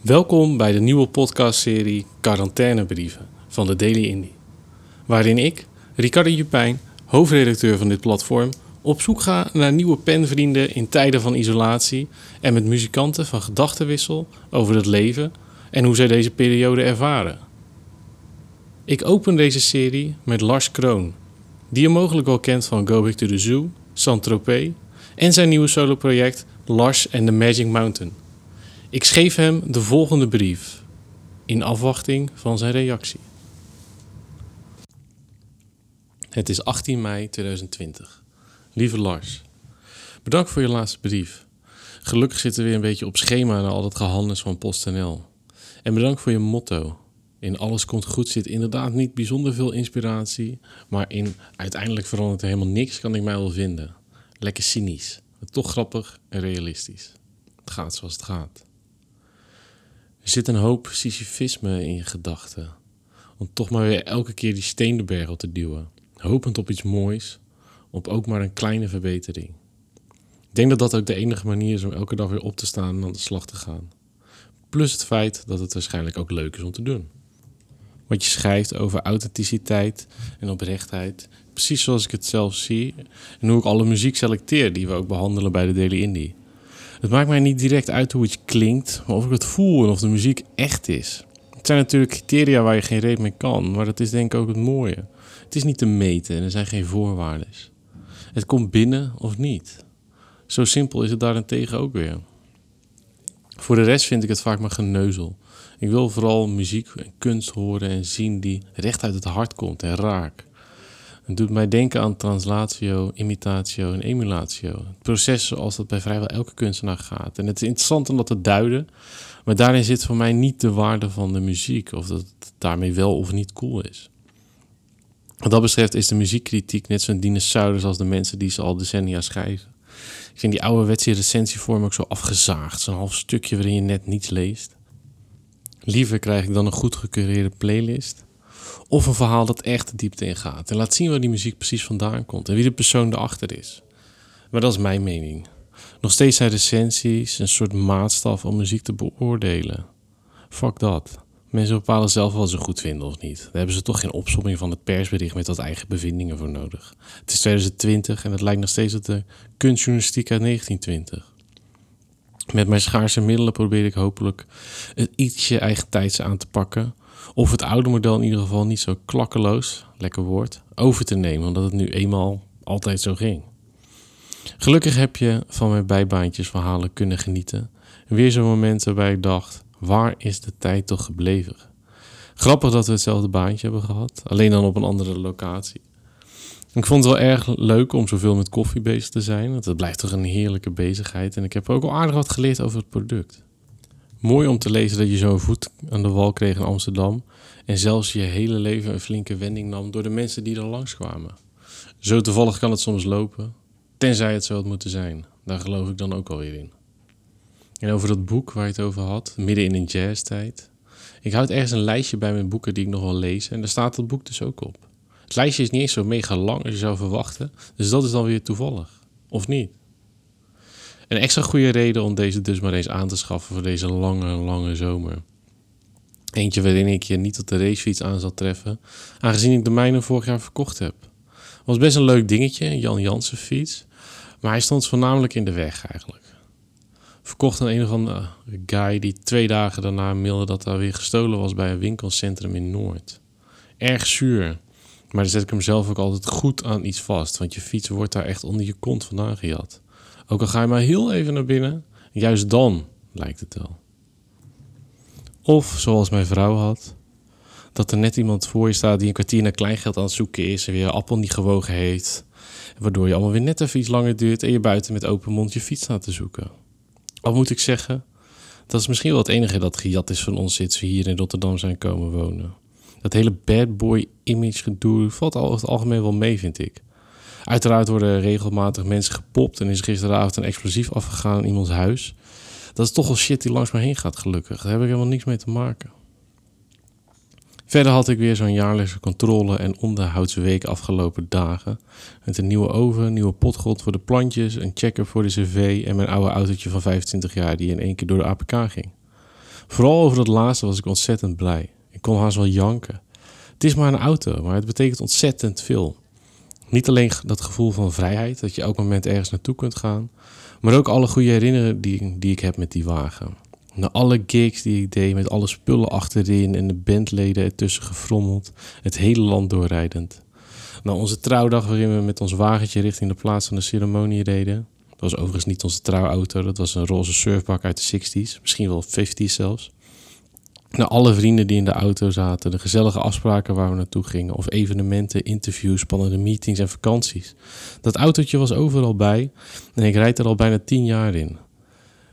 Welkom bij de nieuwe podcastserie Quarantainebrieven van de Daily Indie. Waarin ik, Ricardo Jupijn, hoofdredacteur van dit platform, op zoek ga naar nieuwe penvrienden in tijden van isolatie en met muzikanten van gedachtenwissel over het leven en hoe zij deze periode ervaren. Ik open deze serie met Lars Kroon, die je mogelijk wel kent van Go Back to the Zoo, Saint-Tropez en zijn nieuwe soloproject Lars and the Magic Mountain. Ik schreef hem de volgende brief in afwachting van zijn reactie. Het is 18 mei 2020. Lieve Lars, bedankt voor je laatste brief. Gelukkig zitten we weer een beetje op schema na al het gehandels van PostNL. En bedankt voor je motto. In alles komt goed zit inderdaad niet bijzonder veel inspiratie, maar in uiteindelijk verandert er helemaal niks kan ik mij wel vinden. Lekker cynisch, maar toch grappig en realistisch. Het gaat zoals het gaat. Er zit een hoop sisyfisme in je gedachten. Om toch maar weer elke keer die steen de berg op te duwen. Hopend op iets moois, op ook maar een kleine verbetering. Ik denk dat dat ook de enige manier is om elke dag weer op te staan en aan de slag te gaan. Plus het feit dat het waarschijnlijk ook leuk is om te doen. Wat je schrijft over authenticiteit en oprechtheid, precies zoals ik het zelf zie en hoe ik alle muziek selecteer die we ook behandelen bij de Daily Indie. Het maakt mij niet direct uit hoe iets klinkt, maar of ik het voel en of de muziek echt is. Het zijn natuurlijk criteria waar je geen reet mee kan, maar dat is denk ik ook het mooie. Het is niet te meten en er zijn geen voorwaarden. Het komt binnen of niet. Zo simpel is het daarentegen ook weer. Voor de rest vind ik het vaak maar geneuzel. Ik wil vooral muziek en kunst horen en zien die recht uit het hart komt en raak. Het doet mij denken aan translatio, imitatio en emulatio. Het proces zoals dat bij vrijwel elke kunstenaar gaat. En het is interessant om dat te duiden, maar daarin zit voor mij niet de waarde van de muziek, of dat het daarmee wel of niet cool is. Wat dat betreft is de muziekkritiek net zo'n dinosaurus als de mensen die ze al decennia schrijven. Ik vind die ouderwetse recensievorm ook zo afgezaagd, zo'n half stukje waarin je net niets leest. Liever krijg ik dan een goed gecureerde playlist of een verhaal dat echt de diepte ingaat en laat zien waar die muziek precies vandaan komt en wie de persoon erachter is. Maar dat is mijn mening. Nog steeds zijn recensies een soort maatstaf om muziek te beoordelen. Fuck dat. Mensen bepalen zelf wat ze goed vinden of niet. Daar hebben ze toch geen opsomming van het persbericht met wat eigen bevindingen voor nodig. Het is 2020 en het lijkt nog steeds op de kunstjournalistiek uit 1920. Met mijn schaarse middelen probeer ik hopelijk het ietsje eigen tijds aan te pakken of het oude model in ieder geval niet zo klakkeloos, lekker woord, over te nemen, omdat het nu eenmaal altijd zo ging. Gelukkig heb je van mijn bijbaantjes verhalen kunnen genieten. Weer zo'n moment waarbij ik dacht, waar is de tijd toch gebleven? Grappig dat we hetzelfde baantje hebben gehad, alleen dan op een andere locatie. Ik vond het wel erg leuk om zoveel met koffie bezig te zijn. Want het blijft toch een heerlijke bezigheid. En ik heb ook al aardig wat geleerd over het product. Mooi om te lezen dat je zo'n voet aan de wal kreeg in Amsterdam en zelfs je hele leven een flinke wending nam door de mensen die er langskwamen. Zo toevallig kan het soms lopen, tenzij het zo had moeten zijn. Daar geloof ik dan ook alweer in. En over dat boek waar je het over had, midden in een jazztijd. Ik houd ergens een lijstje bij mijn boeken die ik nog wel lees en daar staat dat boek dus ook op. Het lijstje is niet eens zo mega lang als je zou verwachten, dus dat is dan weer toevallig. Of niet? Een extra goede reden om deze dus maar eens aan te schaffen voor deze lange, lange zomer. Eentje waarin ik je niet op de racefiets aan zal treffen, aangezien ik de mijne vorig jaar verkocht heb. Was best een leuk dingetje, Jan Jansen fiets, maar hij stond voornamelijk in de weg eigenlijk. Verkocht aan een of andere guy die twee dagen daarna mailde dat er weer gestolen was bij een winkelcentrum in Noord. Erg zuur, maar dan zet ik hem zelf ook altijd goed aan iets vast, want je fiets wordt daar echt onder je kont vandaan gejat. Ook al ga je maar heel even naar binnen, juist dan lijkt het wel. Of zoals mijn vrouw had, dat er net iemand voor je staat die een kwartier naar kleingeld aan het zoeken is en weer een appel niet gewogen heeft. Waardoor je allemaal weer net even iets langer duurt en je buiten met open mond je fiets staat te zoeken. Al moet ik zeggen, dat is misschien wel het enige dat gejat is van ons sinds we hier in Rotterdam zijn komen wonen. Dat hele bad boy image gedoe valt al het algemeen wel mee, vind ik. Uiteraard worden regelmatig mensen gepopt en is gisteravond een explosief afgegaan in iemands huis. Dat is toch wel shit die langs me heen gaat, gelukkig. Daar heb ik helemaal niks mee te maken. Verder had ik weer zo'n jaarlijkse controle- en onderhoudsweek afgelopen dagen. Met een nieuwe oven, nieuwe potgrond voor de plantjes, een checker voor de cv en mijn oude autootje van 25 jaar die in één keer door de APK ging. Vooral over dat laatste was ik ontzettend blij. Ik kon haast wel janken. Het is maar een auto, maar het betekent ontzettend veel. Niet alleen dat gevoel van vrijheid, dat je elk moment ergens naartoe kunt gaan, maar ook alle goede herinneringen die, die ik heb met die wagen. Na alle gigs die ik deed, met alle spullen achterin en de bandleden ertussen gefrommeld, het hele land doorrijdend. Na onze trouwdag waarin we met ons wagentje richting de plaats van de ceremonie reden. Dat was overigens niet onze trouwauto, dat was een roze surfbak uit de 60s, misschien wel 50s zelfs. Na alle vrienden die in de auto zaten, de gezellige afspraken waar we naartoe gingen, of evenementen, interviews, spannende meetings en vakanties. Dat autootje was overal bij en ik rijd er al bijna tien jaar in.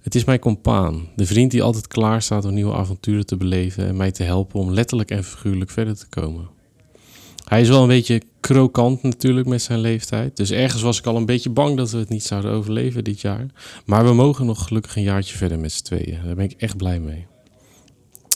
Het is mijn compaan, de vriend die altijd klaar staat om nieuwe avonturen te beleven en mij te helpen om letterlijk en figuurlijk verder te komen. Hij is wel een beetje krokant natuurlijk met zijn leeftijd. Dus ergens was ik al een beetje bang dat we het niet zouden overleven dit jaar. Maar we mogen nog gelukkig een jaartje verder met z'n tweeën. Daar ben ik echt blij mee.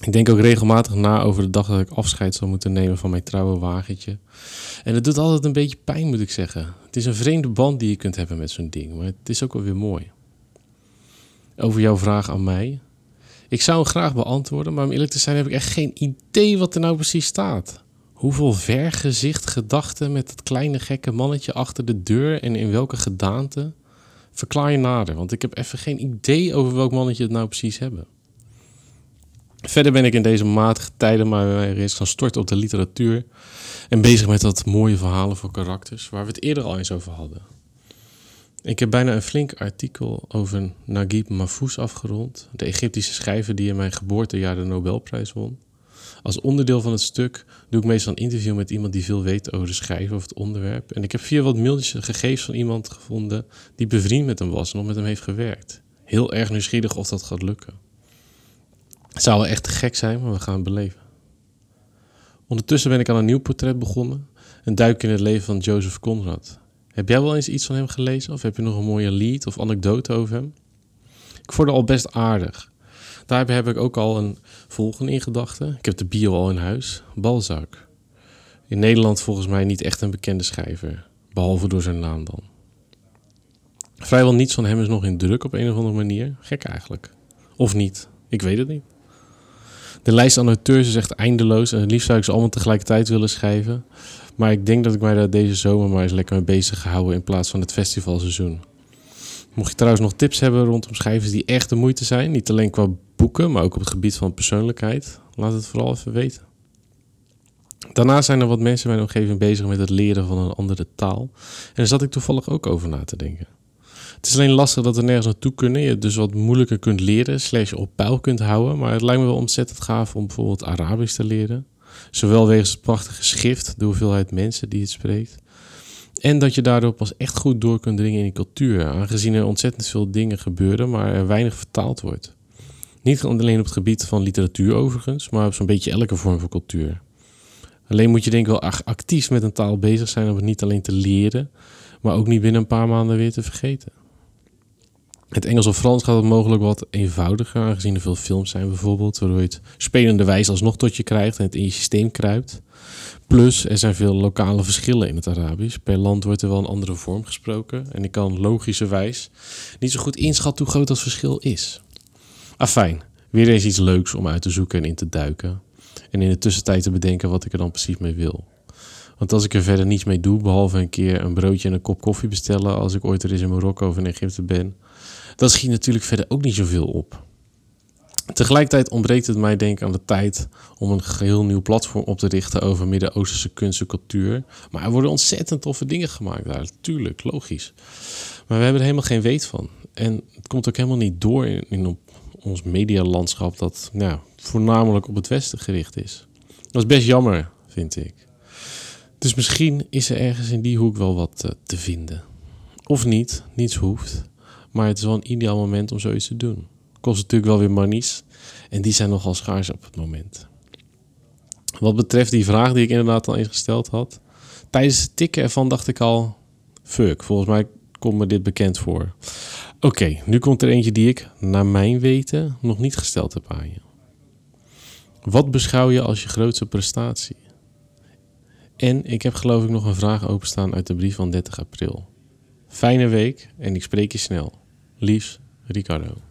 Ik denk ook regelmatig na over de dag dat ik afscheid zal moeten nemen van mijn trouwe wagentje. En het doet altijd een beetje pijn, moet ik zeggen. Het is een vreemde band die je kunt hebben met zo'n ding, maar het is ook wel weer mooi. Over jouw vraag aan mij. Ik zou hem graag beantwoorden, maar om eerlijk te zijn heb ik echt geen idee wat er nou precies staat. Hoeveel vergezicht gedachten met dat kleine gekke mannetje achter de deur en in welke gedaante? Verklaar je nader, want ik heb even geen idee over welk mannetje het nou precies hebben. Verder ben ik in deze matige tijden maar eens gaan storten op de literatuur en bezig met dat mooie verhalen voor karakters waar we het eerder al eens over hadden. Ik heb bijna een flink artikel over Naguib Mahfouz afgerond, de Egyptische schrijver die in mijn geboortejaar de Nobelprijs won. Als onderdeel van het stuk doe ik meestal een interview met iemand die veel weet over de schrijver of het onderwerp. En ik heb via wat mailtjes gegevens van iemand gevonden die bevriend met hem was en nog met hem heeft gewerkt. Heel erg nieuwsgierig of dat gaat lukken. Het zou wel echt gek zijn, maar we gaan het beleven. Ondertussen ben ik aan een nieuw portret begonnen. Een duik in het leven van Joseph Conrad. Heb jij wel eens iets van hem gelezen? Of heb je nog een mooie lied of anekdote over hem? Ik vond het al best aardig. Daarbij heb ik ook al een volgende in gedachten. Ik heb de bio al in huis. Balzac. In Nederland volgens mij niet echt een bekende schrijver. Behalve door zijn naam dan. Vrijwel niets van hem is nog in druk op een of andere manier. Gek eigenlijk. Of niet. Ik weet het niet. De lijst aan auteurs is echt eindeloos en liefst zou ik ze allemaal tegelijkertijd willen schrijven. Maar ik denk dat ik mij daar deze zomer maar eens lekker mee bezig gehouden in plaats van het festivalseizoen. Mocht je trouwens nog tips hebben rondom schrijvers die echt de moeite zijn, niet alleen qua boeken, maar ook op het gebied van persoonlijkheid, laat het vooral even weten. Daarnaast zijn er wat mensen in mijn omgeving bezig met het leren van een andere taal. En daar zat ik toevallig ook over na te denken. Het is alleen lastig dat we nergens naartoe kunnen. Je dus wat moeilijker kunt leren, slash op peil kunt houden. Maar het lijkt me wel ontzettend gaaf om bijvoorbeeld Arabisch te leren. Zowel wegens het prachtige schrift, de hoeveelheid mensen die het spreekt. En dat je daardoor pas echt goed door kunt dringen in die cultuur. Aangezien er ontzettend veel dingen gebeuren, maar er weinig vertaald wordt. Niet alleen op het gebied van literatuur overigens, maar op zo'n beetje elke vorm van cultuur. Alleen moet je denk ik wel actief met een taal bezig zijn om het niet alleen te leren, maar ook niet binnen een paar maanden weer te vergeten. Het Engels of Frans gaat het mogelijk wat eenvoudiger, aangezien er veel films zijn bijvoorbeeld, waardoor je het spelende wijze alsnog tot je krijgt en het in je systeem kruipt. Plus, er zijn veel lokale verschillen in het Arabisch. Per land wordt er wel een andere vorm gesproken en ik kan logischerwijs niet zo goed inschatten hoe groot dat verschil is. Afijn, weer eens iets leuks om uit te zoeken en in te duiken. En in de tussentijd te bedenken wat ik er dan precies mee wil. Want als ik er verder niets mee doe, behalve een keer een broodje en een kop koffie bestellen als ik ooit er eens in Marokko of in Egypte ben, dan schiet natuurlijk verder ook niet zoveel op. Tegelijkertijd ontbreekt het mij denk ik aan de tijd om een geheel nieuw platform op te richten over Midden-Oosterse kunst en cultuur. Maar er worden ontzettend toffe dingen gemaakt daar, tuurlijk, logisch. Maar we hebben er helemaal geen weet van. En het komt ook helemaal niet door in, in ons medialandschap dat nou, voornamelijk op het Westen gericht is. Dat is best jammer, vind ik. Dus misschien is er ergens in die hoek wel wat uh, te vinden. Of niet, niets hoeft. Maar het is wel een ideaal moment om zoiets te doen. Kost natuurlijk wel weer manies. En die zijn nogal schaars op het moment. Wat betreft die vraag die ik inderdaad al eens gesteld had. Tijdens het tikken ervan dacht ik al... Fuck, volgens mij komt me dit bekend voor. Oké, nu komt er eentje die ik, naar mijn weten, nog niet gesteld heb aan je. Wat beschouw je als je grootste prestatie? En ik heb geloof ik nog een vraag openstaan uit de brief van 30 april. Fijne week en ik spreek je snel. Liefs, Ricardo.